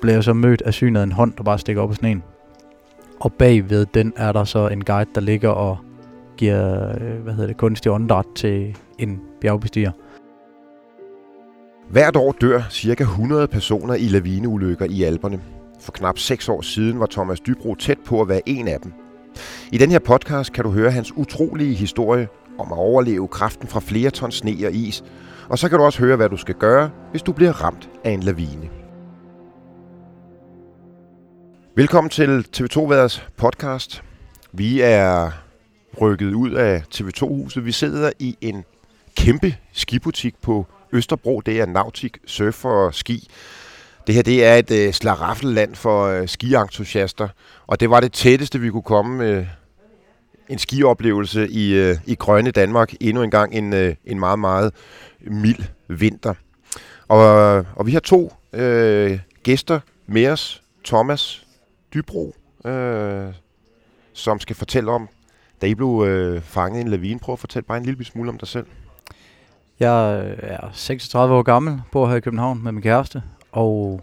bliver jeg så mødt af synet af en hånd, der bare stikker op i sneen. Og bagved den er der så en guide, der ligger og giver øh, hvad hedder det, kunstig åndedræt til en bjergbestiger. Hvert år dør ca. 100 personer i lavineulykker i Alperne. For knap 6 år siden var Thomas Dybro tæt på at være en af dem. I den her podcast kan du høre hans utrolige historie om at overleve kraften fra flere tons sne og is. Og så kan du også høre, hvad du skal gøre, hvis du bliver ramt af en lavine. Velkommen til TV2 Værders podcast. Vi er rykket ud af TV2-huset. Vi sidder i en kæmpe skibutik på Østerbro. Det er Nautic Surf og Ski. Det her det er et øh, slaraffelland for øh, skientusiaster, og det var det tætteste, vi kunne komme med øh, en skioplevelse i, øh, i grønne Danmark. Endnu en gang en, øh, en meget, meget mild vinter. Og, og vi har to øh, gæster med os. Thomas Dybro, øh, som skal fortælle om, da I blev øh, fanget i en lavine. Prøv at fortælle bare en lille smule om dig selv. Jeg øh, er 36 år gammel, bor her i København med min kæreste, og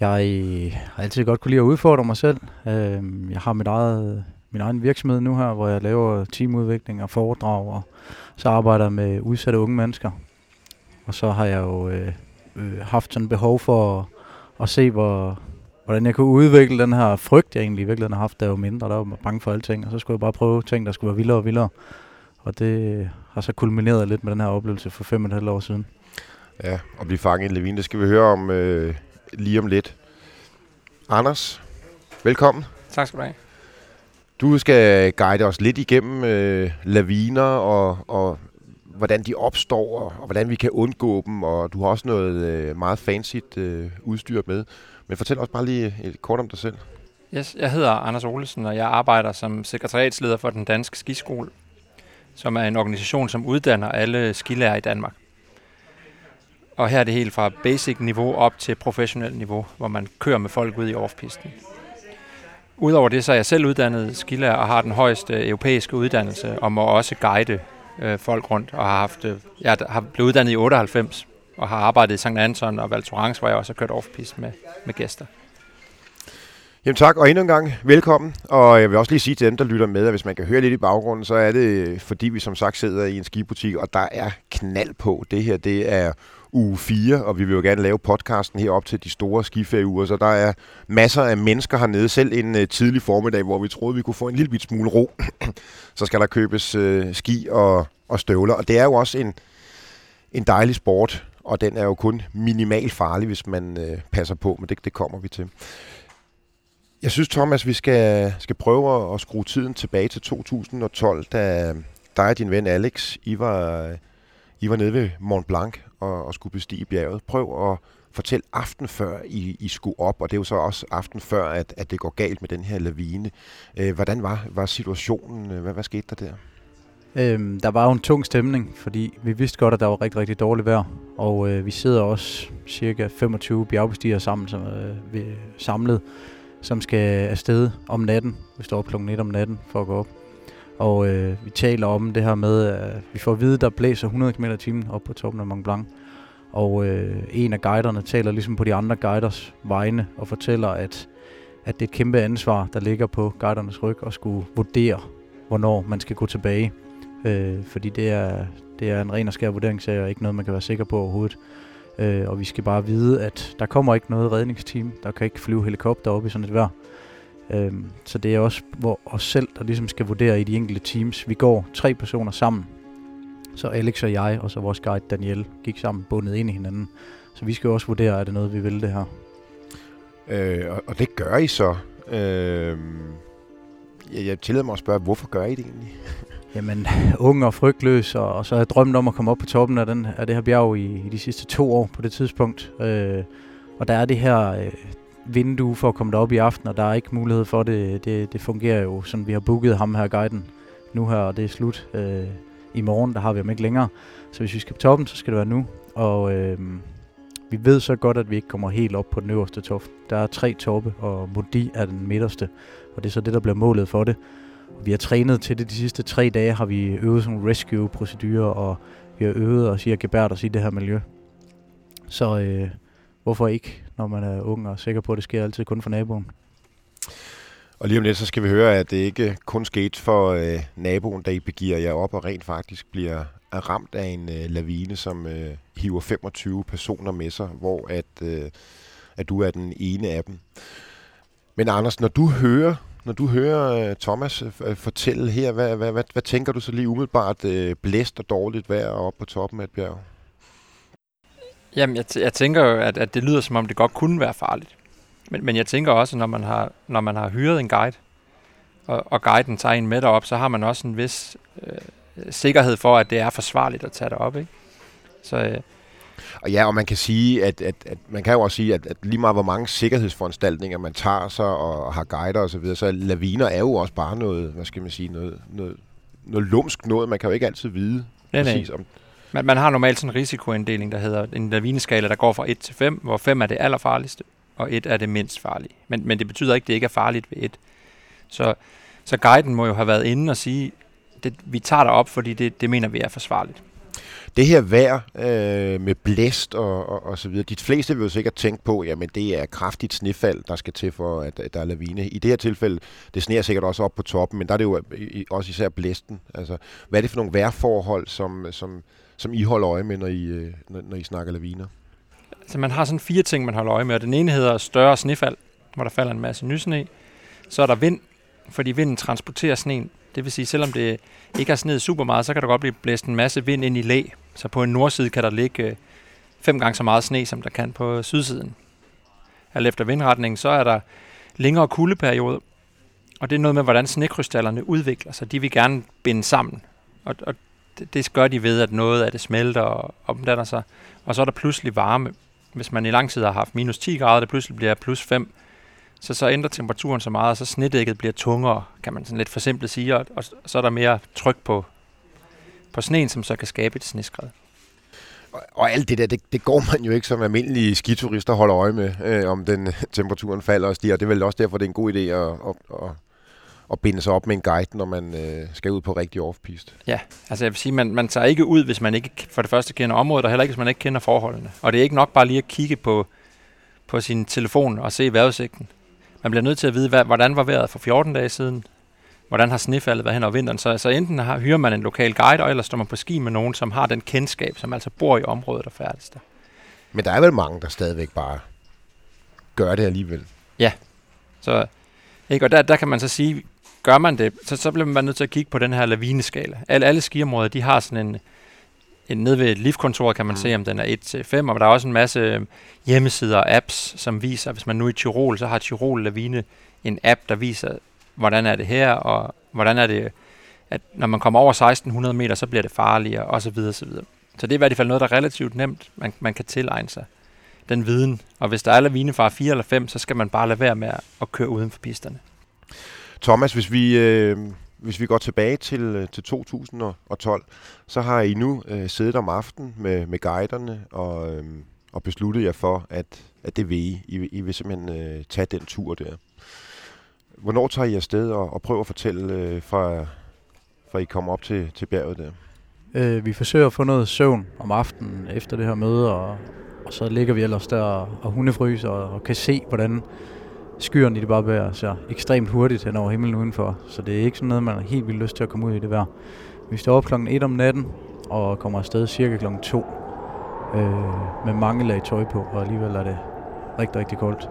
jeg øh, har altid godt kunne lide at udfordre mig selv. Øh, jeg har mit eget, min egen virksomhed nu her, hvor jeg laver teamudvikling og foredrag, og så arbejder jeg med udsatte unge mennesker. Og så har jeg jo øh, øh, haft sådan behov for at, at se, hvor, hvordan jeg kunne udvikle den her frygt, jeg egentlig i virkeligheden har haft, jeg var mindre. Der var bange for alting, og så skulle jeg bare prøve ting, der skulle være vildere og vildere. Og det har så kulmineret lidt med den her oplevelse for fem og et halvt år siden. Ja, og blive fanget i en lavine, det skal vi høre om øh, lige om lidt. Anders, velkommen. Tak skal du have. Du skal guide os lidt igennem øh, laviner og, og hvordan de opstår, og, og hvordan vi kan undgå dem, og du har også noget øh, meget fancy øh, udstyr med. Men fortæl os bare lige et kort om dig selv. Yes, jeg hedder Anders Olesen, og jeg arbejder som sekretariatsleder for den danske skiskole, som er en organisation, som uddanner alle skilærer i Danmark. Og her er det helt fra basic niveau op til professionelt niveau, hvor man kører med folk ud i offpisten. Udover det, så er jeg selv uddannet skilærer og har den højeste europæiske uddannelse, og må også guide øh, folk rundt. Og har haft, øh, jeg har blevet uddannet i 98, og har arbejdet i St. Anton og Val Thorens, hvor jeg også har kørt offpist med, med gæster. Jamen tak, og endnu en gang velkommen. Og jeg vil også lige sige til dem, der lytter med, at hvis man kan høre lidt i baggrunden, så er det, øh, fordi vi som sagt sidder i en skibutik, og der er knald på. Det her, det er uge 4, og vi vil jo gerne lave podcasten her op til de store skiferieuger, så der er masser af mennesker hernede, selv en uh, tidlig formiddag, hvor vi troede, vi kunne få en lille bit smule ro. så skal der købes uh, ski og, og støvler, og det er jo også en, en dejlig sport, og den er jo kun minimal farlig, hvis man øh, passer på, men det, det kommer vi til. Jeg synes, Thomas, vi skal, skal prøve at skrue tiden tilbage til 2012, da dig og din ven Alex, I var, I var nede ved Mont Blanc og, og skulle bestige bjerget. Prøv at fortælle aften før I, I skulle op, og det er jo så også aften før, at, at det går galt med den her lavine. Øh, hvordan var, var situationen? Hvad, hvad skete der der? Øhm, der var jo en tung stemning, fordi vi vidste godt, at der var rigtig, rigtig dårligt vejr. Og øh, vi sidder også cirka 25 bjergbestigere sammen, som øh, vi samlet som skal afsted om natten. Vi står op klokken 1 om natten for at gå op. Og øh, vi taler om det her med, at vi får at vide, at der blæser 100 km i timen op på toppen af Mont Blanc. Og øh, en af guiderne taler ligesom på de andre guiders vegne og fortæller, at, at det er et kæmpe ansvar, der ligger på guidernes ryg at skulle vurdere, hvornår man skal gå tilbage. Øh, fordi det er, det er en ren og skær vurderingssag, og ikke noget, man kan være sikker på overhovedet. Øh, og vi skal bare vide, at der kommer ikke noget redningsteam. Der kan ikke flyve helikopter op i sådan et vejr. Øh, så det er også hvor os selv, der ligesom skal vurdere i de enkelte teams. Vi går tre personer sammen. Så Alex og jeg, og så vores guide Daniel, gik sammen bundet ind i hinanden. Så vi skal også vurdere, er det noget, vi vil det her. Øh, og, og det gør I så. Øh, jeg, jeg tillader mig at spørge, hvorfor gør I det egentlig? Jamen, ung og frygtløs, og, og så har jeg drømt om at komme op på toppen af, den, af det her bjerg i, i de sidste to år på det tidspunkt. Øh, og der er det her øh, vindue for at komme derop i aften, og der er ikke mulighed for det. Det, det fungerer jo, som vi har booket ham her guiden nu her, og det er slut. Øh, I morgen, der har vi ham ikke længere. Så hvis vi skal på toppen, så skal det være nu. Og øh, vi ved så godt, at vi ikke kommer helt op på den øverste top. Der er tre toppe, og Modi er den midterste. Og det er så det, der bliver målet for det. Vi har trænet til det de sidste tre dage, har vi øvet sådan rescue-procedurer, og vi har øvet os i at gebære os i det her miljø. Så øh, hvorfor ikke, når man er ung og sikker på, at det sker altid kun for naboen. Og lige om lidt, så skal vi høre, at det ikke kun skete for øh, naboen, da I begiver jer op og rent faktisk bliver ramt af en øh, lavine, som øh, hiver 25 personer med sig, hvor at, øh, at du er den ene af dem. Men Anders, når du hører, når du hører øh, Thomas øh, øh, fortælle her, hvad, hvad, hvad, hvad tænker du så lige umiddelbart øh, blæst og dårligt vejr op på toppen af et bjerg? Jamen, jeg, jeg tænker jo, at, at det lyder som om, det godt kunne være farligt. Men, men jeg tænker også, når man har, når man har hyret en guide, og, og guiden tager en med derop, så har man også en vis øh, sikkerhed for, at det er forsvarligt at tage derop. Ikke? Så, øh, og ja, og man kan sige, at, at, at man kan jo også sige, at, at lige meget hvor mange sikkerhedsforanstaltninger man tager sig og har guider osv., så, videre, så laviner er jo også bare noget, hvad skal man sige, noget, noget, noget lumsk noget. Man kan jo ikke altid vide nej, præcis nej. om, man, man har normalt sådan en risikoinddeling, der hedder en lavineskala, der går fra 1 til 5, hvor 5 er det allerfarligste, og 1 er det mindst farlige. Men, men det betyder ikke, at det ikke er farligt ved 1. Så, så guiden må jo have været inde og sige, det, vi tager dig op, fordi det, det mener vi er forsvarligt. Det her vejr øh, med blæst og, og, og så videre, de fleste vil jo sikkert tænke på, jamen det er kraftigt snefald, der skal til for, at, at der er lavine. I det her tilfælde, det sneer sikkert også op på toppen, men der er det jo øh, også især blæsten. Altså, hvad er det for nogle vejrforhold, som, som, som I holder øje med, når I, øh, når, når I snakker laviner? Altså man har sådan fire ting, man holder øje med, og den ene hedder større snefald, hvor der falder en masse nysne. Så er der vind, fordi vinden transporterer sneen. Det vil sige, selvom det ikke har sneet super meget, så kan der godt blive blæst en masse vind ind i læ. Så på en nordside kan der ligge øh, fem gange så meget sne, som der kan på sydsiden. Alt efter vindretningen, så er der længere kuldeperioder, og det er noget med, hvordan snekrystallerne udvikler sig. De vil gerne binde sammen, og, og det, det gør de ved, at noget af det smelter og omdanner sig. Og så er der pludselig varme. Hvis man i lang tid har haft minus 10 grader, det pludselig bliver plus 5, så, så ændrer temperaturen så meget, og så snedækket bliver tungere, kan man sådan lidt forsimplet sige, og, og så er der mere tryk på, på sneen, som så kan skabe et sneskred. Og, og alt det der, det, det går man jo ikke som almindelige skiturister holder øje med, øh, om den temperaturen falder og stiger. Det er vel også derfor, det er en god idé at, at, at, at binde sig op med en guide, når man øh, skal ud på rigtig off-piste. Ja, altså jeg vil sige, man, man tager ikke ud, hvis man ikke for det første kender området, og heller ikke, hvis man ikke kender forholdene. Og det er ikke nok bare lige at kigge på, på sin telefon og se vejrudsigten. Man bliver nødt til at vide, hvad, hvordan var vejret for 14 dage siden, hvordan har snefaldet været hen over vinteren. Så, så enten har, hyrer man en lokal guide, og ellers står man på ski med nogen, som har den kendskab, som altså bor i området og færdes der. Men der er vel mange, der stadigvæk bare gør det alligevel. Ja, så ikke? og der, der kan man så sige, gør man det, så, så bliver man nødt til at kigge på den her lavineskala. Alle, alle skiområder, de har sådan en, en nede ved liftkontoret kan man mm. se, om den er 1 til 5, og der er også en masse hjemmesider og apps, som viser, hvis man nu er i Tirol, så har Tirol Lavine en app, der viser, hvordan er det her, og hvordan er det, at når man kommer over 1600 meter, så bliver det farligere, og så videre, så videre. Så det er i hvert fald noget, der er relativt nemt, man, man kan tilegne sig den viden. Og hvis der er lavinefar 4 eller 5, så skal man bare lade være med at køre uden for pisterne. Thomas, hvis vi, øh, hvis vi går tilbage til, øh, til 2012, så har I nu øh, siddet om aftenen med, med guiderne og, øh, og besluttet jer for, at, at det vil I. I, I vil simpelthen øh, tage den tur der. Hvornår tager I afsted og, og prøver at fortælle øh, fra, fra I kommer op til, til bjerget der? Øh, vi forsøger at få noget søvn om aftenen efter det her møde, og, og så ligger vi ellers der og, og hundefryser og, og kan se, hvordan skyerne i det bare bevæger sig ekstremt hurtigt hen over himlen udenfor. Så det er ikke sådan noget, man har helt vildt lyst til at komme ud i det vejr. Vi står op klokken 1 om natten og kommer afsted cirka klokken 2 øh, med mange lag tøj på, og alligevel er det rigtig, rigtig koldt.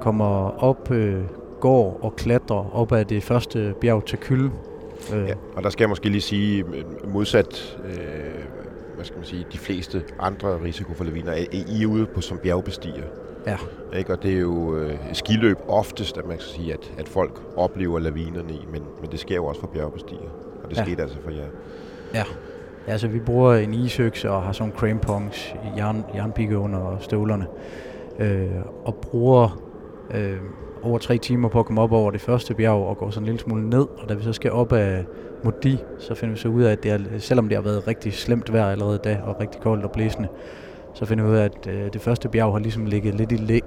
Kommer op, øh, går og klatrer op ad det første bjerg til Kylde. Øh. Ja, og der skal jeg måske lige sige, øh, modsat øh, hvad skal man sige, de fleste andre risiko for laviner, er I ude på som bjergbestiger. Ja. Ikke? Og det er jo øh, skiløb oftest, at man kan sige, at, at folk oplever lavinerne i, men, men det sker jo også for bjergbestiger. Og det ja. skete altså for jer. Ja. Ja, altså vi bruger en isøkse og har sådan crampons, jern, jernpigge under støvlerne. Øh, og bruger øh, over tre timer på at komme op over det første bjerg og gå sådan en lille smule ned. Og da vi så skal op af Modi, så finder vi så ud af, at det er, selvom det har været rigtig slemt vejr allerede da, og rigtig koldt og blæsende, så finder vi ud af, at øh, det første bjerg har ligesom ligget lidt i læ.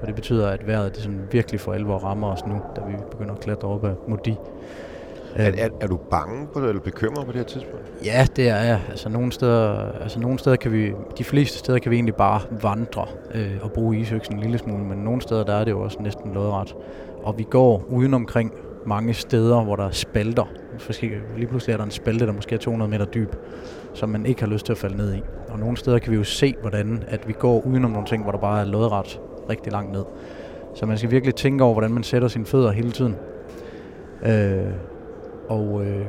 Og det betyder, at vejret det sådan virkelig for alvor rammer os nu, da vi begynder at klatre op ad Modi. Er, er, er du bange på det, eller bekymret på det her tidspunkt? Ja, det er jeg. Altså nogle steder, altså nogle steder kan vi, de fleste steder kan vi egentlig bare vandre øh, og bruge isøksen en lille smule, men nogle steder der er det jo også næsten lodret. Og vi går uden omkring mange steder, hvor der er spalter. Lige pludselig er der en spalte, der måske er 200 meter dyb, som man ikke har lyst til at falde ned i. Og nogle steder kan vi jo se, hvordan at vi går udenom nogle ting, hvor der bare er lodret rigtig langt ned. Så man skal virkelig tænke over, hvordan man sætter sine fødder hele tiden. Øh, og øh,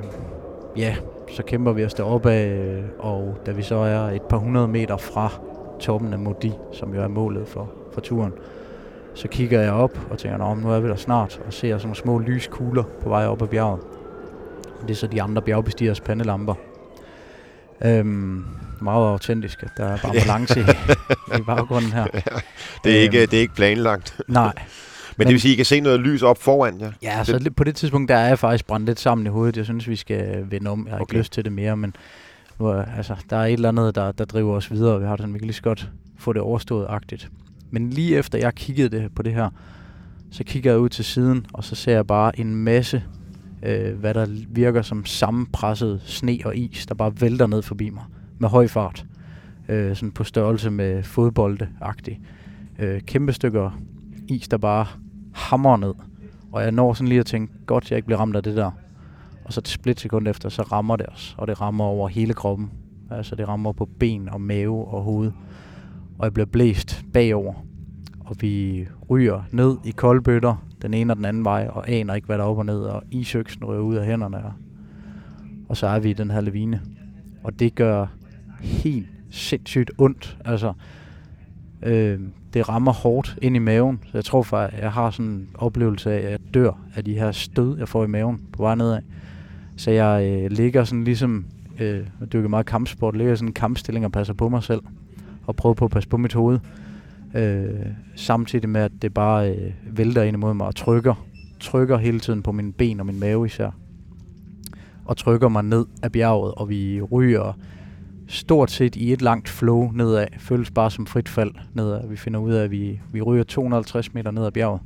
ja, så kæmper vi os deroppe af, øh, og da vi så er et par hundrede meter fra toppen af Modi, som jo er målet for, for turen, så kigger jeg op og tænker, om nu er vi der snart, og ser sådan nogle små lyskugler på vej op ad bjerget. Det er så de andre bjergbestigers pandelamper. Øhm, meget autentisk, at der er bare balance i, i baggrunden her. Ja, det, er ikke, øhm, det er ikke planlagt. Nej, men, det vil sige, at I kan se noget lys op foran jer? Ja, så det, på det tidspunkt, der er jeg faktisk brændt lidt sammen i hovedet. Jeg synes, vi skal vende om. Jeg har okay. ikke lyst til det mere, men nu, altså, der er et eller andet, der, der driver os videre. Vi har det sådan, vi kan lige så godt få det overstået-agtigt. Men lige efter jeg kiggede det, på det her, så kigger jeg ud til siden, og så ser jeg bare en masse, øh, hvad der virker som sammenpresset sne og is, der bare vælter ned forbi mig med høj fart. Øh, sådan på størrelse med fodbolde-agtigt. Øh, kæmpe stykker is, der bare hammer ned. Og jeg når sådan lige at tænke, godt jeg ikke bliver ramt af det der. Og så et split sekund efter, så rammer det os. Og det rammer over hele kroppen. Altså det rammer på ben og mave og hoved. Og jeg bliver blæst bagover. Og vi ryger ned i koldbøtter, den ene og den anden vej, og aner ikke, hvad der er op og ned, og isøksen ryger ud af hænderne. Og så er vi i den her lavine. Og det gør helt sindssygt ondt. Altså, øh, det rammer hårdt ind i maven. Så jeg tror faktisk, jeg har sådan en oplevelse af, at jeg dør af de her stød, jeg får i maven på vej nedad. Så jeg øh, ligger sådan ligesom, øh, jeg dykker meget kampsport, ligger sådan en kampstilling og passer på mig selv. Og prøver på at passe på mit hoved. Øh, samtidig med, at det bare øh, vælter ind imod mig og trykker. Trykker hele tiden på mine ben og min mave især. Og trykker mig ned af bjerget, og vi ryger stort set i et langt flow nedad. Føles bare som frit fald nedad. Vi finder ud af, at vi, vi ryger 250 meter ned ad bjerget.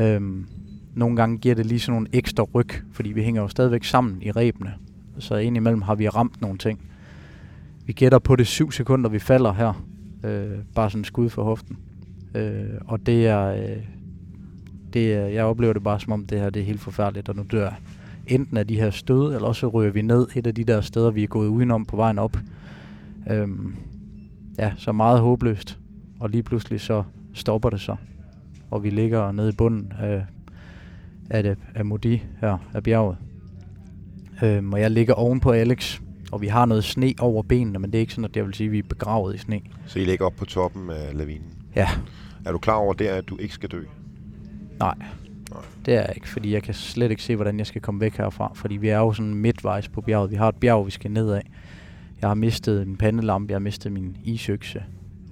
Øhm, nogle gange giver det lige sådan nogle ekstra ryg, fordi vi hænger jo stadigvæk sammen i rebene. Så indimellem har vi ramt nogle ting. Vi gætter på det 7 sekunder, vi falder her. Øh, bare sådan skud for hoften. Øh, og det er, øh, det er, jeg oplever det bare som om, det her det er helt forfærdeligt, og nu dør jeg enten af de her stød, eller også ryger vi ned et af de der steder, vi er gået udenom på vejen op. Øhm, ja, så meget håbløst. Og lige pludselig så stopper det så. Og vi ligger nede i bunden af, af, det, af Modi her, af bjerget. Øhm, og jeg ligger oven på Alex, og vi har noget sne over benene, men det er ikke sådan, at jeg vil sige, at vi er begravet i sne. Så I ligger op på toppen af lavinen? Ja. Er du klar over det, at du ikke skal dø? Nej. Det er jeg ikke, fordi jeg kan slet ikke se, hvordan jeg skal komme væk herfra. Fordi vi er jo sådan midtvejs på bjerget. Vi har et bjerg, vi skal ned af. Jeg har mistet en pandelampe, jeg har mistet min isøkse.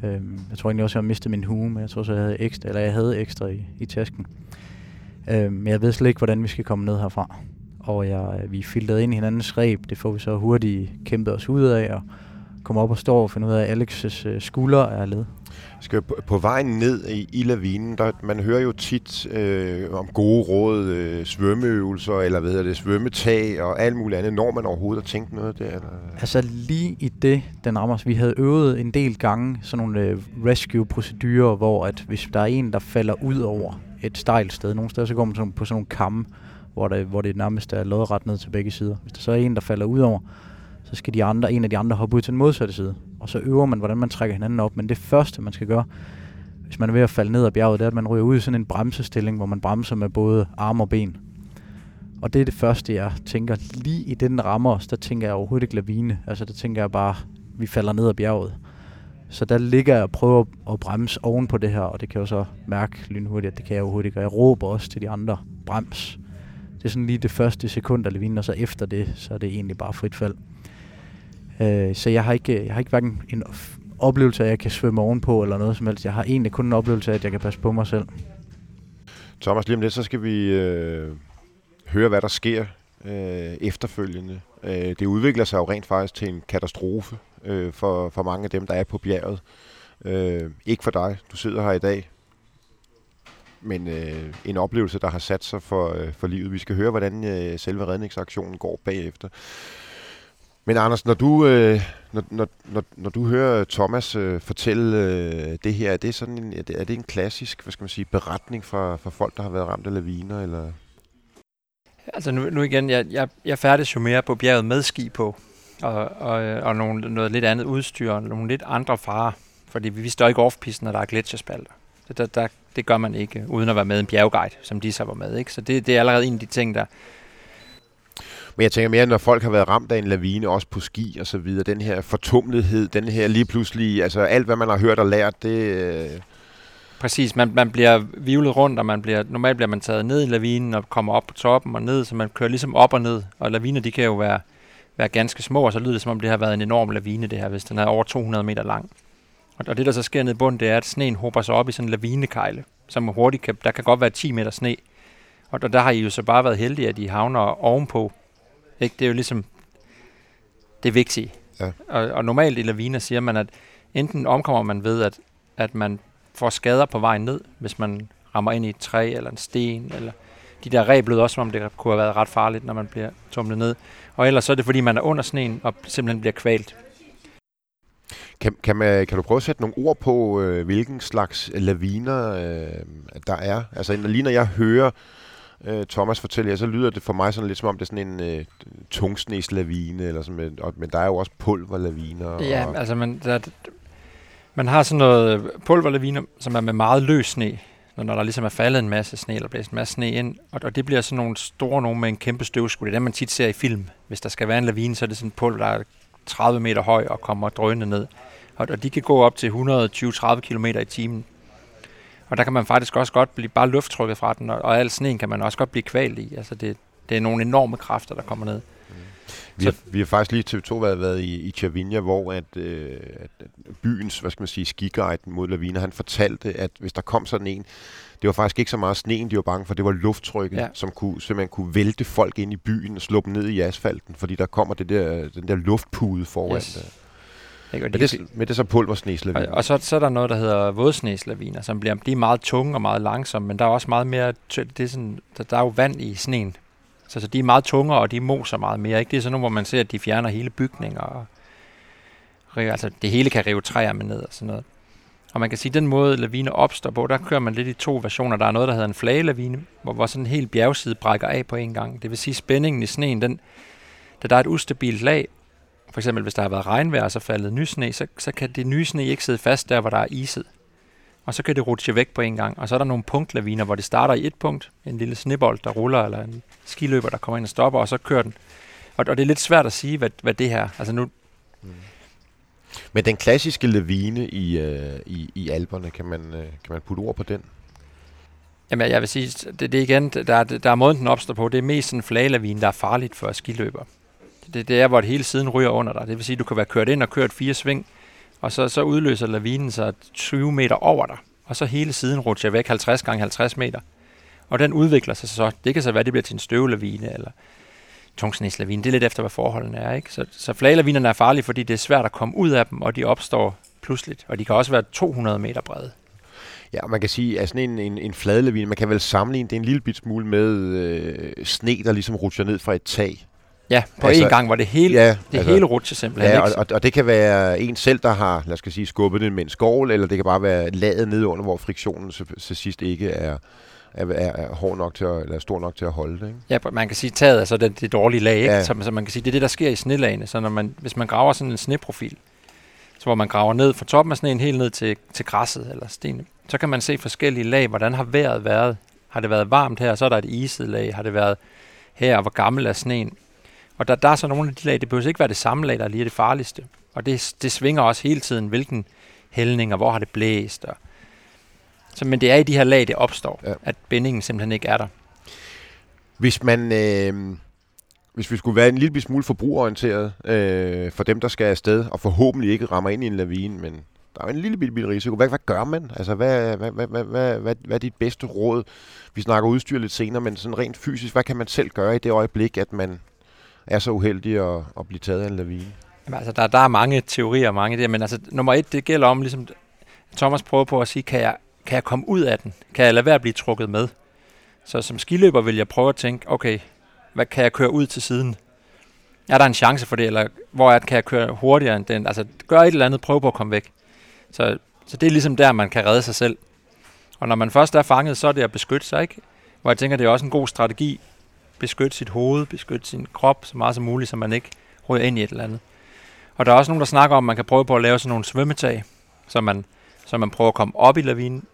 Øhm, jeg tror egentlig også, jeg har mistet min hue, men jeg tror så, jeg havde ekstra, eller jeg havde ekstra i, i tasken. Øhm, men jeg ved slet ikke, hvordan vi skal komme ned herfra. Og jeg, vi er filtret ind i hinandens ræb. Det får vi så hurtigt kæmpet os ud af, og komme op og stå og finde ud af, at Alex's øh, skulder er led. Skal på, på vejen ned i, i lavinen, der, man hører jo tit øh, om gode råd, øh, svømmeøvelser, eller hvad hedder det, svømmetag og alt muligt andet. Når man overhovedet har tænkt noget der? Eller? Altså lige i det, den rammer os. Vi havde øvet en del gange sådan nogle øh, rescue-procedurer, hvor at hvis der er en, der falder ud over et stejlt sted, nogle steder, så går man sådan, på sådan nogle kamme, hvor det, hvor det nærmest er lodret ned til begge sider. Hvis der så er en, der falder ud over, så skal de andre, en af de andre hoppe ud til den modsatte side. Og så øver man, hvordan man trækker hinanden op. Men det første, man skal gøre, hvis man er ved at falde ned ad bjerget, det er, at man ryger ud i sådan en bremsestilling, hvor man bremser med både arme og ben. Og det er det første, jeg tænker. Lige i den rammer os, der tænker jeg overhovedet ikke lavine. Altså, der tænker jeg bare, vi falder ned ad bjerget. Så der ligger jeg og prøver at bremse oven på det her, og det kan jeg jo så mærke lynhurtigt, at det kan jeg overhovedet ikke. Og jeg råber også til de andre, brems. Det er sådan lige det første sekund af vinder, og så efter det, så er det egentlig bare frit fald. Øh, så jeg har ikke, jeg har ikke hverken en oplevelse af, at jeg kan svømme ovenpå eller noget som helst. Jeg har egentlig kun en oplevelse af, at jeg kan passe på mig selv. Thomas, lige om lidt, så skal vi øh, høre, hvad der sker øh, efterfølgende. Øh, det udvikler sig jo rent faktisk til en katastrofe øh, for, for mange af dem, der er på bjerget. Øh, ikke for dig. Du sidder her i dag men øh, en oplevelse, der har sat sig for, øh, for livet. Vi skal høre, hvordan øh, selve redningsaktionen går bagefter. Men Anders, når du, øh, når, når, når, når du hører Thomas øh, fortælle øh, det her, er det, sådan en, er, det, er det en klassisk hvad skal man sige, beretning fra, fra folk, der har været ramt af laviner? Eller? Altså nu, nu igen, jeg, jeg, jeg færdes jo mere på bjerget med ski på, og, og, og nogle, noget lidt andet udstyr, og nogle lidt andre farer, fordi vi står ikke off når der er gletsjerspalter. Det, der, der, det gør man ikke, uden at være med en bjergguide, som de så var med. Ikke? Så det, det er allerede en af de ting, der, men jeg tænker mere, når folk har været ramt af en lavine, også på ski og så videre, den her fortumlethed, den her lige pludselig, altså alt hvad man har hørt og lært, det... Øh Præcis, man, man bliver vivlet rundt, og man bliver, normalt bliver man taget ned i lavinen og kommer op på toppen og ned, så man kører ligesom op og ned. Og laviner, de kan jo være, være ganske små, og så lyder det som om det har været en enorm lavine, det her, hvis den er over 200 meter lang. Og, det, der så sker ned i bunden, det er, at sneen hober sig op i sådan en lavinekejle, som hurtigt kan, der kan godt være 10 meter sne. Og der, der har I jo så bare været heldige, at I havner ovenpå ikke? Det er jo ligesom det vigtige. Ja. Og, og normalt i laviner siger man, at enten omkommer man ved, at, at man får skader på vejen ned, hvis man rammer ind i et træ eller en sten, eller de der reb lød også, som om det kunne have været ret farligt, når man bliver tumlet ned. Og ellers så er det, fordi man er under sneen og simpelthen bliver kvalt. Kan, kan, man, kan du prøve at sætte nogle ord på, øh, hvilken slags laviner øh, der er? Altså lige når jeg hører øh, Thomas fortæller, så lyder det for mig sådan lidt som om det er sådan en øh, tungsneslavine, eller sådan, og, men der er jo også pulverlaviner. Ja, og altså man, der, man har sådan noget øh, pulverlaviner, som er med meget løs sne, når, når der ligesom er faldet en masse sne, eller blæst en masse sne ind, og, og det bliver sådan nogle store nogle med en kæmpe støvskud. Det er det, man tit ser i film. Hvis der skal være en lavine, så er det sådan en pulver, der er 30 meter høj og kommer drønende ned. Og, de kan gå op til 120-30 km i timen. Og der kan man faktisk også godt blive bare lufttrykket fra den, og, og al sneen kan man også godt blive kvalt i. Altså det, det er nogle enorme kræfter, der kommer ned. Mm. Vi har, vi har faktisk lige TV2 været, været i, i Chavinja, hvor at, øh, at byens, hvad skal man sige, skiguide mod laviner, han fortalte, at hvis der kom sådan en, det var faktisk ikke så meget sneen, de var bange for, det var lufttrykket, ja. som kunne, simpelthen kunne vælte folk ind i byen og slå dem ned i asfalten, fordi der kommer det der, den der luftpude foran. Yes. Der. Ikke? Og de, men, det, men det er så pulversneslaviner. Og, og så, så er der noget, der hedder vådsneslaviner, som bliver, de er meget tunge og meget langsomme, men der er også meget mere, det er sådan, der, der er jo vand i sneen. Så, så de er meget tungere, og de moser meget mere. Ikke? Det er sådan nogle, hvor man ser, at de fjerner hele bygninger. Og, altså det hele kan rive træer med ned og sådan noget. Og man kan sige, at den måde lavine opstår på, der kører man lidt i to versioner. Der er noget, der hedder en flagelavine, hvor, hvor sådan en hel bjergside brækker af på en gang. Det vil sige, at spændingen i sneen, den, da der er et ustabilt lag, for eksempel hvis der har været regnvejr og så faldet nysne, så, så kan det nye sne ikke sidde fast der, hvor der er iset. Og så kan det rutsche væk på en gang. Og så er der nogle punktlaviner, hvor det starter i et punkt, en lille snebold, der ruller, eller en skiløber, der kommer ind og stopper, og så kører den. Og, og det er lidt svært at sige, hvad, hvad det her... Altså nu, mm. Men den klassiske lavine i, øh, i, i alberne, kan man, øh, kan man putte ord på den? Jamen, jeg vil sige, det, det igen, der, der er måden, den opstår på, det er mest en flaglavine, der er farligt for skiløber det, det er, hvor det hele siden ryger under dig. Det vil sige, du kan være kørt ind og kørt fire sving, og så, så udløser lavinen sig 20 meter over dig, og så hele siden rutscher væk 50 gange 50 meter. Og den udvikler sig så. Det kan så være, at det bliver til en støvlavine, eller tungsneslavine. Det er lidt efter, hvad forholdene er. Ikke? Så, så flaglavinerne er farlige, fordi det er svært at komme ud af dem, og de opstår pludseligt. Og de kan også være 200 meter brede. Ja, man kan sige, at sådan en, en, en fladlavine, man kan vel sammenligne det en lille bit smule med øh, sne, der ligesom rutscher ned fra et tag. Ja, på altså, en gang, hvor det hele, ja, det altså, hele rutscher simpelthen. Ja, og, og, og det kan være en selv, der har, lad os sige, skubbet det med en skovl, eller det kan bare være ladet ned under, hvor friktionen til sidst ikke er, er, er, er hård nok til at, eller stor nok til at holde det. Ikke? Ja, man kan sige, taget er så det, det dårlige lag, ikke? Ja. Så, så, man kan sige, det er det, der sker i snelagene. Så når man, hvis man graver sådan en sneprofil, så hvor man graver ned fra toppen af sneen helt ned til, til græsset eller stenene, så kan man se forskellige lag, hvordan har vejret været. Har det været varmt her, så er der et iset lag. Har det været her, hvor gammel er sneen? Og der, der er så nogle af de lag, det behøver ikke være det samme lag, der lige er det farligste. Og det, det svinger også hele tiden, hvilken hældning, og hvor har det blæst. Og så, men det er i de her lag, det opstår, ja. at bindingen simpelthen ikke er der. Hvis man... Øh hvis vi skulle være en lille smule forbrugerorienteret øh, for dem, der skal afsted, og forhåbentlig ikke rammer ind i en lavine, men der er jo en lille bitte risiko. Hvad, hvad gør man? Altså, hvad, hvad, hvad, hvad, hvad, hvad, hvad er dit bedste råd? Vi snakker udstyr lidt senere, men sådan rent fysisk, hvad kan man selv gøre i det øjeblik, at man er så uheldig at, at blive taget af en lavine? Jamen, altså, der, der er mange teorier, mange der, men altså, nummer et, det gælder om, ligesom Thomas prøver på at sige, kan jeg, kan jeg komme ud af den? Kan jeg lade være at blive trukket med? Så som skiløber vil jeg prøve at tænke, okay, hvad kan jeg køre ud til siden? Er der en chance for det, eller hvor er det, kan jeg køre hurtigere end den? Altså, gør et eller andet, prøv på at komme væk. Så, så det er ligesom der, man kan redde sig selv. Og når man først er fanget, så er det at beskytte sig, ikke? Hvor jeg tænker, det er også en god strategi. Beskytte sit hoved, beskytte sin krop så meget som muligt, så man ikke ryger ind i et eller andet. Og der er også nogen, der snakker om, at man kan prøve på at lave sådan nogle svømmetag, så man, så man prøver at komme op i lavinen.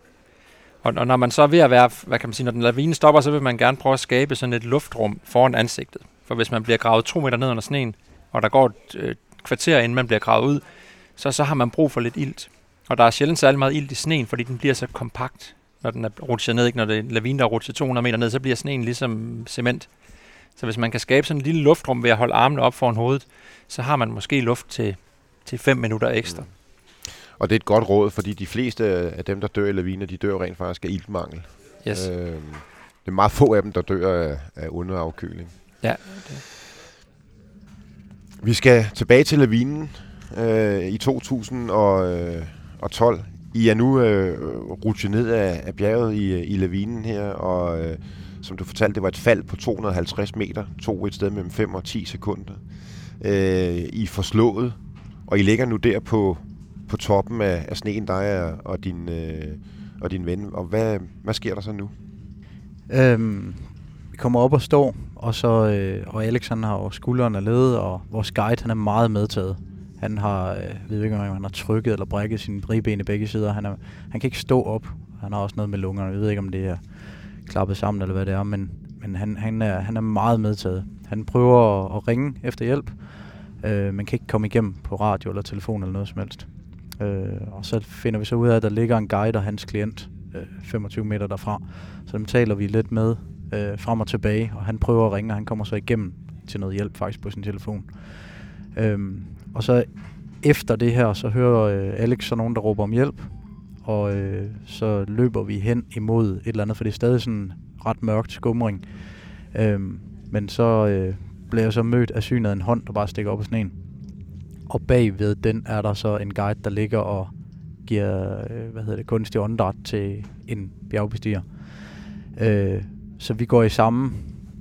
Og, og når man så er ved at være, hvad kan man sige, når den lavine stopper, så vil man gerne prøve at skabe sådan et luftrum foran ansigtet. For hvis man bliver gravet to meter ned under sneen, og der går et øh, kvarter, inden man bliver gravet ud, så, så har man brug for lidt ilt. Og der er sjældent særlig meget ilt i sneen, fordi den bliver så kompakt, når den er rutsjet ned. Ikke? Når det er lavine, der er rutsjet 200 meter ned, så bliver sneen ligesom cement. Så hvis man kan skabe sådan et lille luftrum ved at holde armene op foran hovedet, så har man måske luft til, til 5 minutter ekstra. Mm. Og det er et godt råd, fordi de fleste af dem, der dør i laviner, de dør rent faktisk af iltmangel. Yes. Øh, det er meget få af dem, der dør af, af underafkøling. Ja. Det. Vi skal tilbage til lavinen øh, i 2012. I er nu øh, rutsjet ned af, af bjerget i, i lavinen her, og øh, som du fortalte, det var et fald på 250 meter, tog et sted mellem 5 og 10 sekunder. Øh, I forslået, og I ligger nu der på, på toppen af, af sneen, dig og, og, din, øh, og din ven. Og hvad, hvad sker der så nu? Øhm, vi kommer op og står, og så øh, og Alex han har jo skulderen af led, og vores guide han er meget medtaget. Han har, øh, ved ikke, om han har trykket eller brækket sine ribben i begge sider. Han, er, han kan ikke stå op. Han har også noget med lungerne. Jeg ved ikke, om det er klappet sammen eller hvad det er, men, men han, han, er, han er meget medtaget. Han prøver at, at ringe efter hjælp, øh, men kan ikke komme igennem på radio eller telefon eller noget som helst. Øh, og så finder vi så ud af, at der ligger en guide og hans klient øh, 25 meter derfra. Så dem taler vi lidt med øh, frem og tilbage, og han prøver at ringe, og han kommer så igennem til noget hjælp faktisk på sin telefon. Øhm, og så efter det her, så hører øh, Alex så nogen, der råber om hjælp, og øh, så løber vi hen imod et eller andet, for det er stadig sådan ret mørkt skumring. Øhm, men så øh, bliver jeg så mødt af synet af en hånd, der bare stikker op i sneen. Og bagved den er der så en guide, der ligger og giver øh, hvad hedder det, kunstig åndedræt til en bjergbestiger. Øh, så vi går i samme,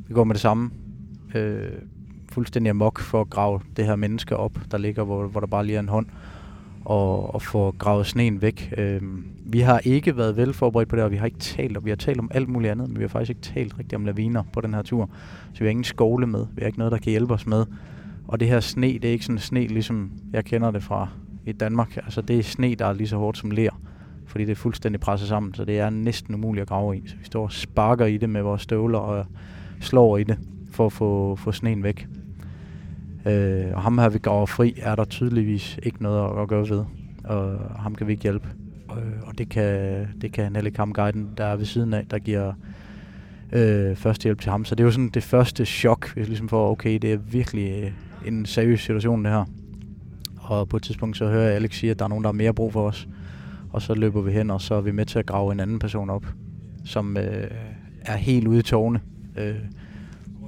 vi går med det samme øh, fuldstændig amok for at grave det her menneske op, der ligger, hvor, hvor der bare lige er en hånd, og, og få gravet sneen væk. Øh, vi har ikke været velforberedt på det, og vi har ikke talt og vi har talt om alt muligt andet, men vi har faktisk ikke talt rigtig om laviner på den her tur. Så vi har ingen skole med, vi har ikke noget, der kan hjælpe os med. Og det her sne, det er ikke sådan sne, ligesom jeg kender det fra i Danmark. Altså det er sne, der er lige så hårdt som ler fordi det er fuldstændig presset sammen, så det er næsten umuligt at grave i. Så vi står og sparker i det med vores støvler og slår i det for at få, få sneen væk. Øh, og ham her, vi graver fri, er der tydeligvis ikke noget at, at gøre ved. Og ham kan vi ikke hjælpe. Øh, og det kan, det kan Nelly Kampguiden, der er ved siden af, der giver øh, førstehjælp til ham. Så det er jo sådan det første chok, hvis ligesom får, okay, det er virkelig øh, en seriøs situation det her. Og på et tidspunkt så hører jeg Alex sige, at der er nogen, der har mere brug for os og så løber vi hen, og så er vi med til at grave en anden person op, som øh, er helt ude i tårne, øh,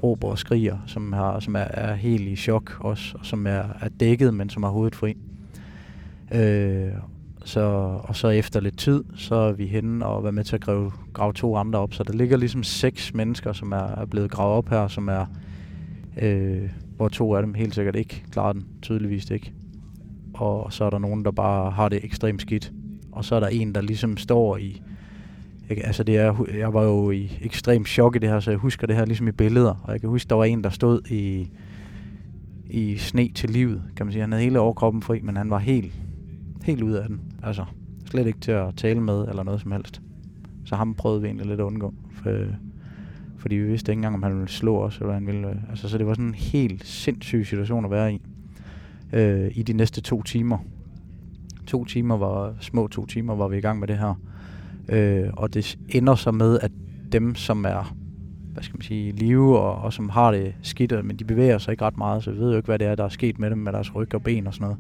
råber og skriger, som, har, som er, er helt i chok også, og som er, er dækket, men som har hovedet fri. Øh, så, og så efter lidt tid, så er vi henne og er med til at grave, grave to andre op. Så der ligger ligesom seks mennesker, som er, er blevet gravet op her, som er, øh, hvor to af dem helt sikkert ikke klarer den, tydeligvis ikke. Og så er der nogen, der bare har det ekstremt skidt og så er der en, der ligesom står i... Jeg, altså det er, jeg var jo i ekstrem chok i det her, så jeg husker det her ligesom i billeder. Og jeg kan huske, der var en, der stod i, i sne til livet, kan man sige. Han havde hele overkroppen fri, men han var helt, helt ude af den. Altså slet ikke til at tale med eller noget som helst. Så ham prøvede vi egentlig lidt at undgå. For, fordi vi vidste ikke engang, om han ville slå os, eller han ville... Øh, altså, så det var sådan en helt sindssyg situation at være i. Øh, I de næste to timer to timer, var, små to timer, var vi i gang med det her. Øh, og det ender så med, at dem, som er hvad skal man sige, live og, og som har det skidt, øh, men de bevæger sig ikke ret meget, så vi ved jo ikke, hvad det er, der er sket med dem, med deres ryg og ben og sådan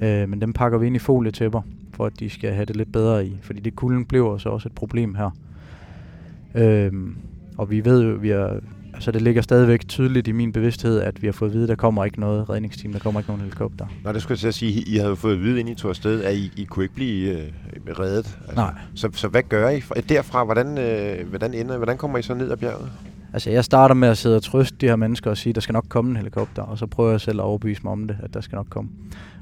noget. Øh, men dem pakker vi ind i folietæpper, for at de skal have det lidt bedre i, fordi det kulden blev så også et problem her. Øh, og vi ved jo, vi er, så det ligger stadigvæk tydeligt i min bevidsthed, at vi har fået at vide, at der kommer ikke noget redningsteam, der kommer ikke nogen helikopter. Nå, det skulle jeg til at sige, I havde fået at vide, inden I tog afsted, at I, I kunne ikke blive øh, reddet. Altså, Nej. Så, så hvad gør I fra- derfra? Hvordan, øh, hvordan, ender, hvordan kommer I så ned ad bjerget? Altså, jeg starter med at sidde og trøste de her mennesker og sige, at der skal nok komme en helikopter, og så prøver jeg selv at overbevise mig om det, at der skal nok komme.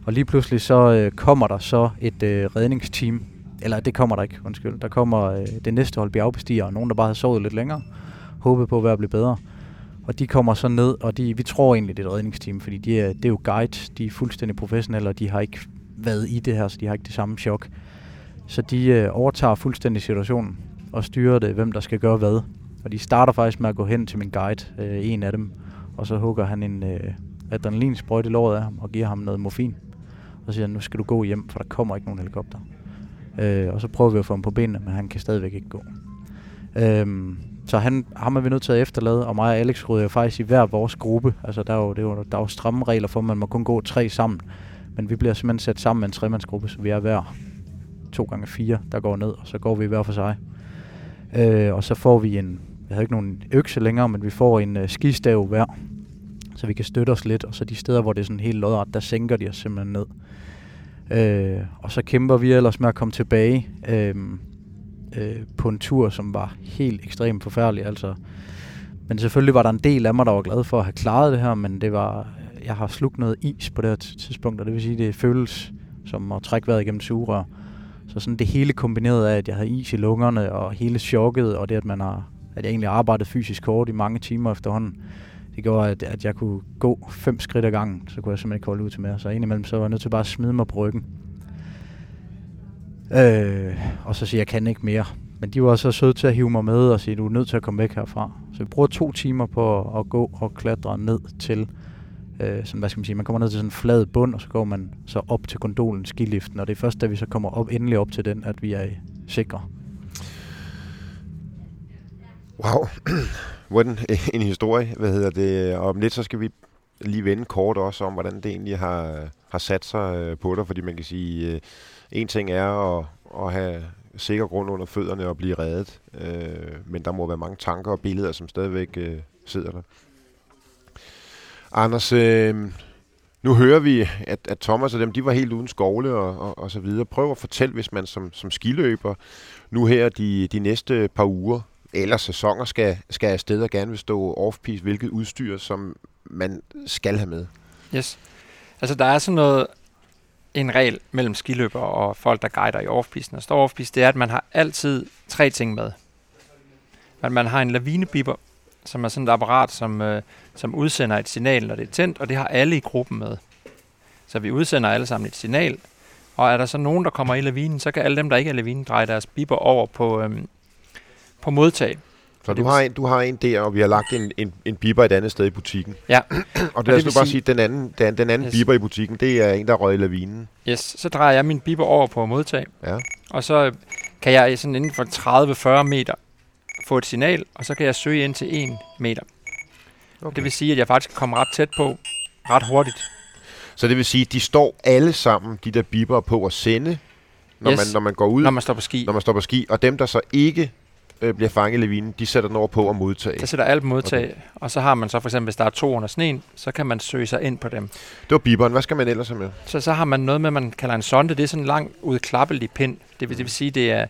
Og lige pludselig så øh, kommer der så et øh, redningsteam, eller det kommer der ikke, undskyld. Der kommer øh, det næste hold bjergbestigere, nogen der bare har sovet lidt længere, håbet på at være blive bedre. Og de kommer så ned, og de, vi tror egentlig, det er et redningsteam, fordi de er, det er jo guides, de er fuldstændig professionelle, og de har ikke været i det her, så de har ikke det samme chok. Så de øh, overtager fuldstændig situationen og styrer det, hvem der skal gøre hvad. Og de starter faktisk med at gå hen til min guide, øh, en af dem, og så hugger han en øh, adrenalinsprøjt i låret af ham og giver ham noget morfin. Og siger, nu skal du gå hjem, for der kommer ikke nogen helikopter. Øh, og så prøver vi at få ham på benene, men han kan stadigvæk ikke gå. Øhm, så han, ham er vi nødt til at efterlade, og mig og Alex ryger faktisk i hver vores gruppe. Altså der er jo, det er jo, der er jo stramme regler for, at man må kun gå tre sammen. Men vi bliver simpelthen sat sammen med en tremandsgruppe, så vi er hver to gange fire, der går ned, og så går vi hver for sig. Øh, og så får vi en, jeg havde ikke nogen økse længere, men vi får en øh, skistav hver, så vi kan støtte os lidt, og så de steder, hvor det er sådan helt lodret, der sænker de os simpelthen ned. Øh, og så kæmper vi ellers med at komme tilbage øh, øh, på en tur, som var helt ekstremt forfærdelig. Altså. Men selvfølgelig var der en del af mig, der var glad for at have klaret det her, men det var, jeg har slugt noget is på det her tidspunkt, og det vil sige, det føles som at trække vejret igennem sugerør. Så sådan det hele kombineret af, at jeg havde is i lungerne, og hele chokket, og det, at, man har, at jeg egentlig arbejdede fysisk hårdt i mange timer efterhånden, det gjorde, at, at jeg kunne gå fem skridt ad gangen, så kunne jeg simpelthen ikke holde ud til mere. Så indimellem så var jeg nødt til bare at smide mig på ryggen. Øh, og så siger jeg, jeg kan ikke mere. Men de var så søde til at hive mig med og sige, du er nødt til at komme væk herfra. Så vi bruger to timer på at, at gå og klatre ned til, øh, sådan, hvad skal man sige, man kommer ned til sådan en flad bund, og så går man så op til gondolen, skiliften, og det er først, da vi så kommer op, endelig op til den, at vi er sikre. Wow. Hvordan en historie, hvad hedder det? Og om lidt, så skal vi lige vende kort også om, hvordan det egentlig har, har sat sig øh, på dig, fordi man kan sige, øh, en ting er at, at have sikker grund under fødderne og blive reddet, øh, men der må være mange tanker og billeder, som stadigvæk øh, sidder der. Anders, øh, nu hører vi, at, at Thomas og dem, de var helt uden skovle og, og, og så videre. Prøv at fortælle, hvis man som, som skiløber nu her de, de næste par uger eller sæsoner skal, skal afsted og gerne vil stå off-piste, hvilket udstyr, som man skal have med. Yes. Altså, der er sådan noget, en regel mellem skiløbere og folk, der guider i offpisten og står offpiste, det er, at man har altid tre ting med. At man har en lavinebiber, som er sådan et apparat, som, øh, som udsender et signal, når det er tændt, og det har alle i gruppen med. Så vi udsender alle sammen et signal, og er der så nogen, der kommer i lavinen, så kan alle dem, der ikke er i lavinen, dreje deres biber over på, øhm, på modtag. Så det du har, en, du har en der, og vi har lagt en, en, en biber et andet sted i butikken. Ja. og det, det lad os vil bare sige- sige, at den anden, den, den anden Yes. biber i butikken, det er en, der er røget i lavinen. Yes, så drejer jeg min biber over på modtag, Ja. og så kan jeg sådan inden for 30-40 meter få et signal, og så kan jeg søge ind til 1 meter. Okay. Det vil sige, at jeg faktisk kan komme ret tæt på, ret hurtigt. Så det vil sige, at de står alle sammen, de der biber på at sende, når, Yes. man, når man går ud, Når man står på ski, når man står på ski. Og dem, der så ikke øh, bliver fanget i lavinen, de sætter den over på at modtage. der sætter alt modtag, okay. og så har man så for eksempel, hvis der er to under sneen, så kan man søge sig ind på dem. Det var biberen. Hvad skal man ellers have med? Så, så har man noget med, man kalder en sonde. Det er sådan en lang udklappelig pind. Det vil, det vil sige, det er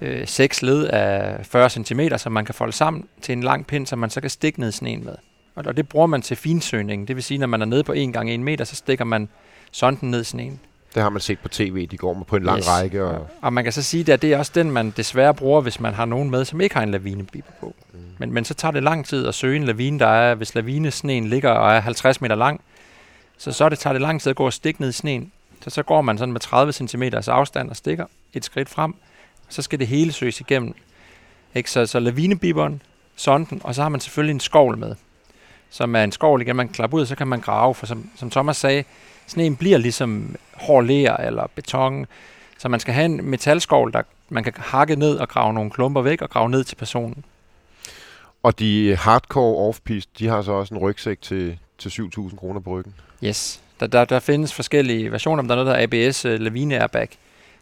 øh, seks led af 40 cm, som man kan folde sammen til en lang pind, som man så kan stikke ned i sneen med. Og, og det bruger man til finsøgning. Det vil sige, når man er nede på 1 gange 1 meter, så stikker man sonden ned i sneen. Det har man set på tv. De går med på en lang Yes. række. Og, Og man kan så sige, at det er også den, man desværre bruger, hvis man har nogen med, som ikke har en lavinebiber på. Mm. Men, men så tager det lang tid at søge en lavine, der er, hvis lavinesneen ligger og er 50 meter lang, så, så det, tager det lang tid at gå og stikke ned i sneen. Så, så går man sådan med 30 cm afstand og stikker et skridt frem, og så skal det hele søges igennem. Ikke? Så, så lavinebiberen, sonden, og så har man selvfølgelig en skovl med, som er en skovl igen, man kan klappe ud, og så kan man grave, for som, som Thomas sagde, sneen bliver ligesom hård ler eller beton, så man skal have en metalskovl, der man kan hakke ned og grave nogle klumper væk og grave ned til personen. og de hardcore off-piste, de har så også en rygsæk til, til 7.000 kroner på ryggen. Yes. Der, der, der findes forskellige versioner, om der er noget, der er ABS uh, lavine airbag,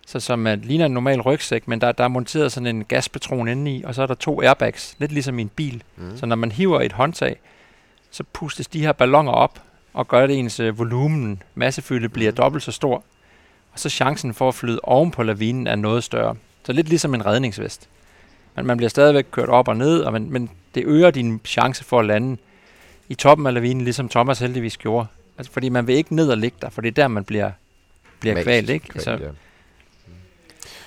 så som er, ligner en normal rygsæk, men der, der er monteret sådan en gaspatron indeni, og så er der to airbags, lidt ligesom i en bil. Mm. Så når man hiver et håndtag, så pustes de her ballonger op, og gør det ens øh, volumen, massefylde, bliver dobbelt så stor. Og så chancen for at flyde oven på lavinen er noget større. Så lidt ligesom en redningsvest. Men man bliver stadigvæk kørt op og ned, og man, men det øger din chance for at lande i toppen af lavinen, ligesom Thomas heldigvis gjorde. Altså, fordi man vil ikke ned og ligge der, for det er der, man bliver, bliver kvalt. Ikke? Kvalt, så, ja.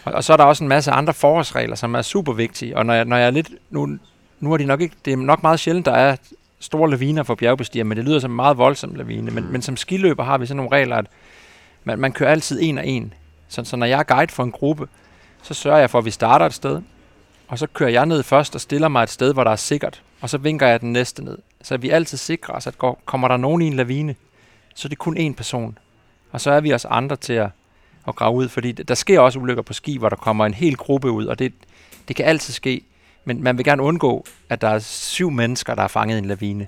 og, og, så er der også en masse andre forholdsregler, som er super vigtige. Og når jeg, når jeg er lidt... Nu, nu er de nok ikke... Det er nok meget sjældent, der er store laviner for bjergbestiger, men det lyder som en meget voldsom lavine. Men, mm. men som skiløber har vi sådan nogle regler, at man, man kører altid en og en. Så, så når jeg er guide for en gruppe, så sørger jeg for, at vi starter et sted, og så kører jeg ned først og stiller mig et sted, hvor der er sikkert, og så vinker jeg den næste ned. Så vi altid sikrer os, at går, kommer der nogen i en lavine, så er det kun én person. Og så er vi også andre til at, at grave ud, fordi der sker også ulykker på ski, hvor der kommer en hel gruppe ud, og det, det kan altid ske. Men man vil gerne undgå, at der er syv mennesker, der er fanget i en lavine.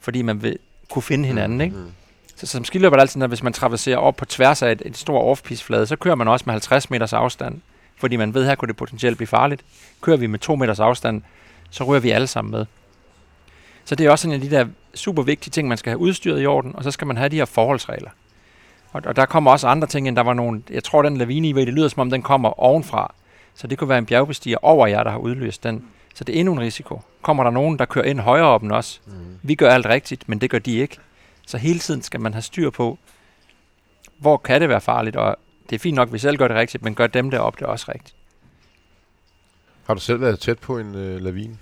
Fordi man vil kunne finde hinanden, mm, ikke? Mm. Så som skiløber er det altid, at hvis man traverserer op på tværs af et, et stort off flade så kører man også med 50 meters afstand. Fordi man ved, her kunne det potentielt blive farligt. Kører vi med 2 meters afstand, så rører vi alle sammen med. Så det er også en af de der super vigtige ting, man skal have udstyret i orden, og så skal man have de her forholdsregler. Og, og der kommer også andre ting, end der var nogle, jeg tror den lavine i, det lyder som om den kommer ovenfra. Så det kunne være en bjergbestiger over jer, der har udløst den. Så det er endnu en risiko. Kommer der nogen, der kører ind højere op end os? Mm. Vi gør alt rigtigt, men det gør de ikke. Så hele tiden skal man have styr på, hvor kan det være farligt, og det er fint nok, at vi selv gør det rigtigt, men gør dem deroppe det også rigtigt. Har du selv været tæt på en øh, lavine?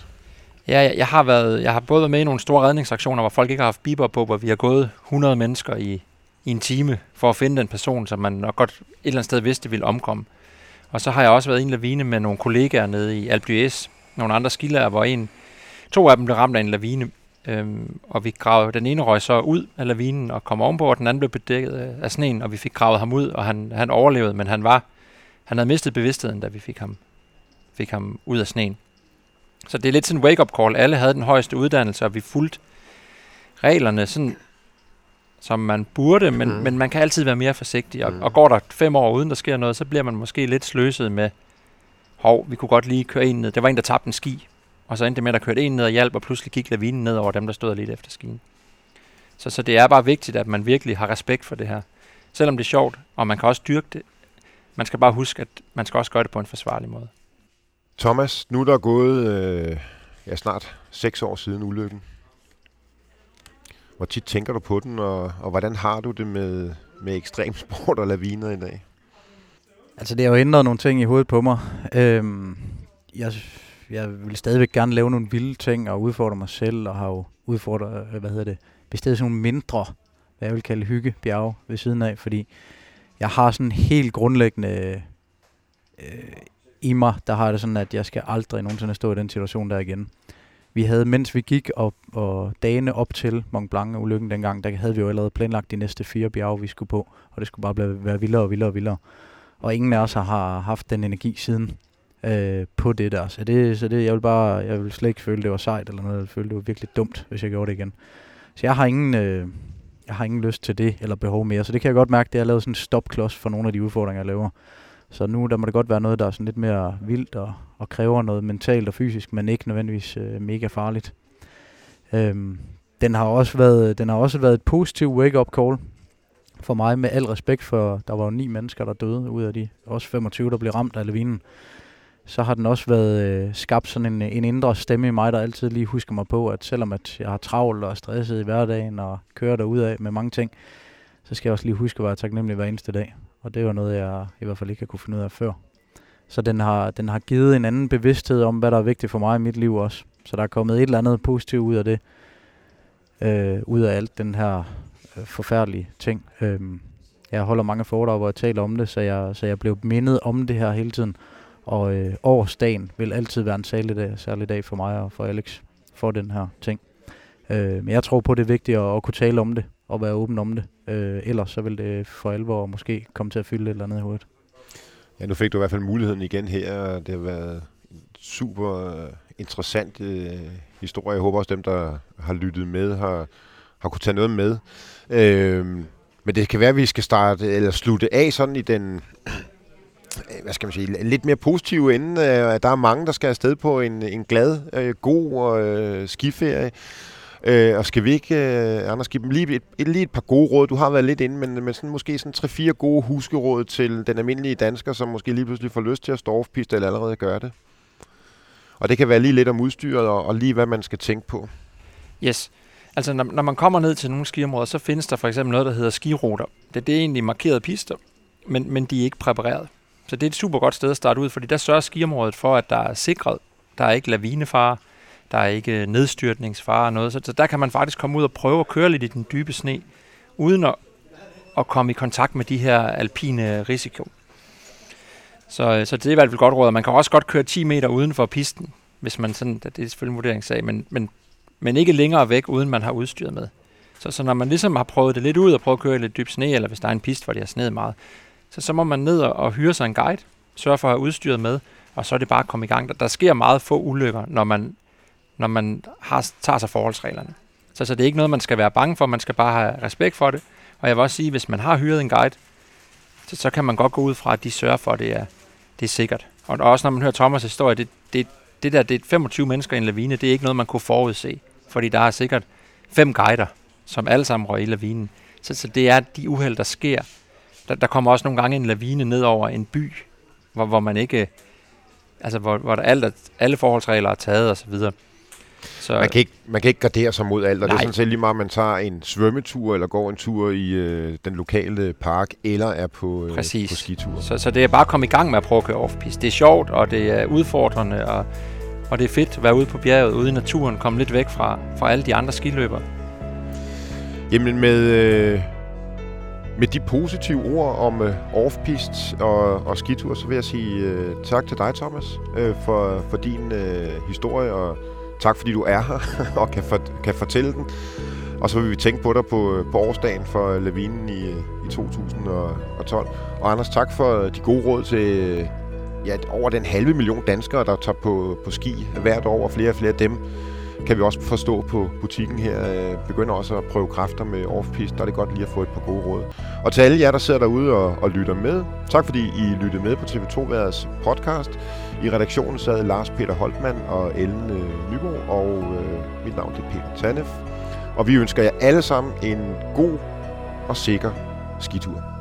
Ja, jeg, jeg, har været, jeg har både været med i nogle store redningsaktioner, hvor folk ikke har haft biber på, hvor vi har gået 100 mennesker i, i en time for at finde den person, som man nok godt et eller andet sted vidste ville omkomme. Og så har jeg også været i en lavine med nogle kollegaer nede i Alpe nogle andre skillager, hvor en, to af dem blev ramt af en lavine, øhm, og vi gravede, den ene røg så ud af lavinen og kom ovenpå, og den anden blev bedækket øh, af sneen, og vi fik gravet ham ud, og han, han overlevede, men han var, han havde mistet bevidstheden, da vi fik ham, fik ham ud af sneen. Så det er lidt sådan en wake-up call. Alle havde den højeste uddannelse, og vi fulgte reglerne sådan, som man burde, men, mm. men man kan altid være mere forsigtig. Og, mm. og går der fem år uden der sker noget, så bliver man måske lidt sløset med, hov, vi kunne godt lige køre en ned. Det var en, der tabte en ski, og så endte det med, at der kørte en ned og hjalp, og pludselig gik lavinen ned over dem, der stod lidt efter skien. Så, så det er bare vigtigt, at man virkelig har respekt for det her. Selvom det er sjovt, og man kan også dyrke det, man skal bare huske, at man skal også gøre det på en forsvarlig måde. Thomas, nu er der gået øh, ja, snart seks år siden ulykken. Hvor tit tænker du på den, og, og hvordan har du det med, med ekstremsport og laviner i dag? Altså, det har jo ændret nogle ting i hovedet på mig. Øhm, jeg, jeg vil stadigvæk gerne lave nogle vilde ting og udfordre mig selv, og har jo udfordret, øh, hvad hedder det, bestedet sådan nogle mindre, hvad jeg vil kalde hyggebjerge ved siden af, fordi jeg har sådan helt grundlæggende øh, i mig, der har det sådan, at jeg skal aldrig nogensinde stå i den situation der igen. Vi havde, mens vi gik op og dagene op til Mont Blanc-ulykken dengang, der havde vi jo allerede planlagt de næste fire bjerge, vi skulle på, og det skulle bare blive, være vildere og vildere og vildere. Og ingen af os har haft den energi siden øh, på det der. Så det, så det, jeg vil bare, jeg vil slet ikke føle, det var sejt eller noget. Jeg følte, føle, det var virkelig dumt, hvis jeg gjorde det igen. Så jeg har ingen, øh, jeg har ingen lyst til det eller behov mere. Så det kan jeg godt mærke, det har lavet sådan en stopklods for nogle af de udfordringer, jeg laver. Så nu der må det godt være noget, der er sådan lidt mere vildt og, og kræver noget mentalt og fysisk, men ikke nødvendigvis øh, mega farligt. Øhm, den har også været, den har også været et positivt wake-up call for mig, med al respekt for, der var jo ni mennesker, der døde ud af de også 25, der blev ramt af lavinen. Så har den også været øh, skabt sådan en, en indre stemme i mig, der altid lige husker mig på, at selvom at jeg har travlt og stresset i hverdagen og kører af med mange ting, så skal jeg også lige huske at være taknemmelig hver eneste dag. Og det var noget, jeg i hvert fald ikke har kunne finde ud af før. Så den har, den har givet en anden bevidsthed om, hvad der er vigtigt for mig i mit liv også. Så der er kommet et eller andet positivt ud af det. Øh, ud af alt den her øh, forfærdelige ting. Øh, jeg holder mange foredrag, hvor jeg taler om det, så jeg, så jeg blev mindet om det her hele tiden. Og øh, årsdagen vil altid være en særlig dag, særlig dag for mig og for Alex for den her ting. Øh, men jeg tror på, det er vigtigt at, at kunne tale om det og være åben om det. Øh, ellers så vil det for alvor måske komme til at fylde et eller andet i hovedet. Ja, nu fik du i hvert fald muligheden igen her. Det har været en super øh, interessant øh, historie. Jeg håber også dem, der har lyttet med, har, har kunne tage noget med. Øh, men det kan være, at vi skal starte eller slutte af sådan i den hvad skal man sige, lidt mere positive ende. Øh, der er mange, der skal afsted på en, en glad, øh, god øh, skiferie. Øh, og skal vi ikke, øh, Anders, give dem lige et, et, lige et par gode råd? Du har været lidt inde, men, men sådan, måske sådan tre-fire gode huskeråd til den almindelige dansker, som måske lige pludselig får lyst til at stå off eller allerede gøre det. Og det kan være lige lidt om udstyret og, og lige hvad man skal tænke på. Yes. Altså, når, når man kommer ned til nogle skiområder, så findes der for eksempel noget, der hedder skiruter. Det, det er egentlig markerede pister, men, men de er ikke præpareret. Så det er et super godt sted at starte ud, fordi der sørger skiområdet for, at der er sikret. Der er ikke lavinefare, der er ikke nedstyrtningsfare og noget. Så, så der kan man faktisk komme ud og prøve at køre lidt i den dybe sne, uden at, at komme i kontakt med de her alpine risiko. Så, øh, så det er i hvert fald godt råd. Man kan også godt køre 10 meter uden for pisten, hvis man sådan, det er selvfølgelig en vurderingssag, men, men, men ikke længere væk, uden man har udstyret med. Så, så når man ligesom har prøvet det lidt ud og prøvet at køre i lidt dyb sne, eller hvis der er en pist, hvor det har sneet meget, så, så må man ned og, og hyre sig en guide, sørge for at have udstyret med, og så er det bare at komme i gang. Der, der sker meget få ulykker, når man, når man har, tager sig forholdsreglerne. Så, så det er ikke noget, man skal være bange for, man skal bare have respekt for det. Og jeg vil også sige, hvis man har hyret en guide, så, så kan man godt gå ud fra, at de sørger for, at det er, det er sikkert. Og også når man hører Thomas' historie, det, det, det der, det er 25 mennesker i en lavine, det er ikke noget, man kunne forudse. Fordi der er sikkert fem guider, som alle sammen røg i lavinen. Så, så det er de uheld, der sker. Der, der kommer også nogle gange en lavine ned over en by, hvor, hvor man ikke... Altså, hvor, hvor der alt er, alle forholdsregler er taget osv. Så, man, kan ikke, man kan ikke gardere sig mod alt, og nej. det er sådan set lige meget, man tager en svømmetur, eller går en tur i øh, den lokale park, eller er på, øh, på skitur. Så, så det er bare at komme i gang med at prøve at køre off -piste. Det er sjovt, og det er udfordrende, og, og det er fedt at være ude på bjerget, ude i naturen, komme lidt væk fra, fra alle de andre skiløbere. Jamen med, øh, med de positive ord om øh, off-piste og, og skitur, så vil jeg sige øh, tak til dig, Thomas, øh, for, for din øh, historie og Tak fordi du er her og kan, for, kan fortælle den. Og så vil vi tænke på dig på, øh, på årsdagen for øh, Lavinen i, øh, i 2012. Og Anders, tak for de gode råd til ja, over den halve million danskere, der tager på, på ski hvert år, og flere og flere af dem kan vi også forstå på butikken her, begynder også at prøve kræfter med off-piste. Der er det godt lige at få et par gode råd. Og til alle jer, der sidder derude og, og lytter med, tak fordi I lyttede med på TV2 Værets podcast. I redaktionen sad Lars Peter Holtmann og Ellen øh, Nybo, og øh, mit navn er Peter Tanef. Og vi ønsker jer alle sammen en god og sikker skitur.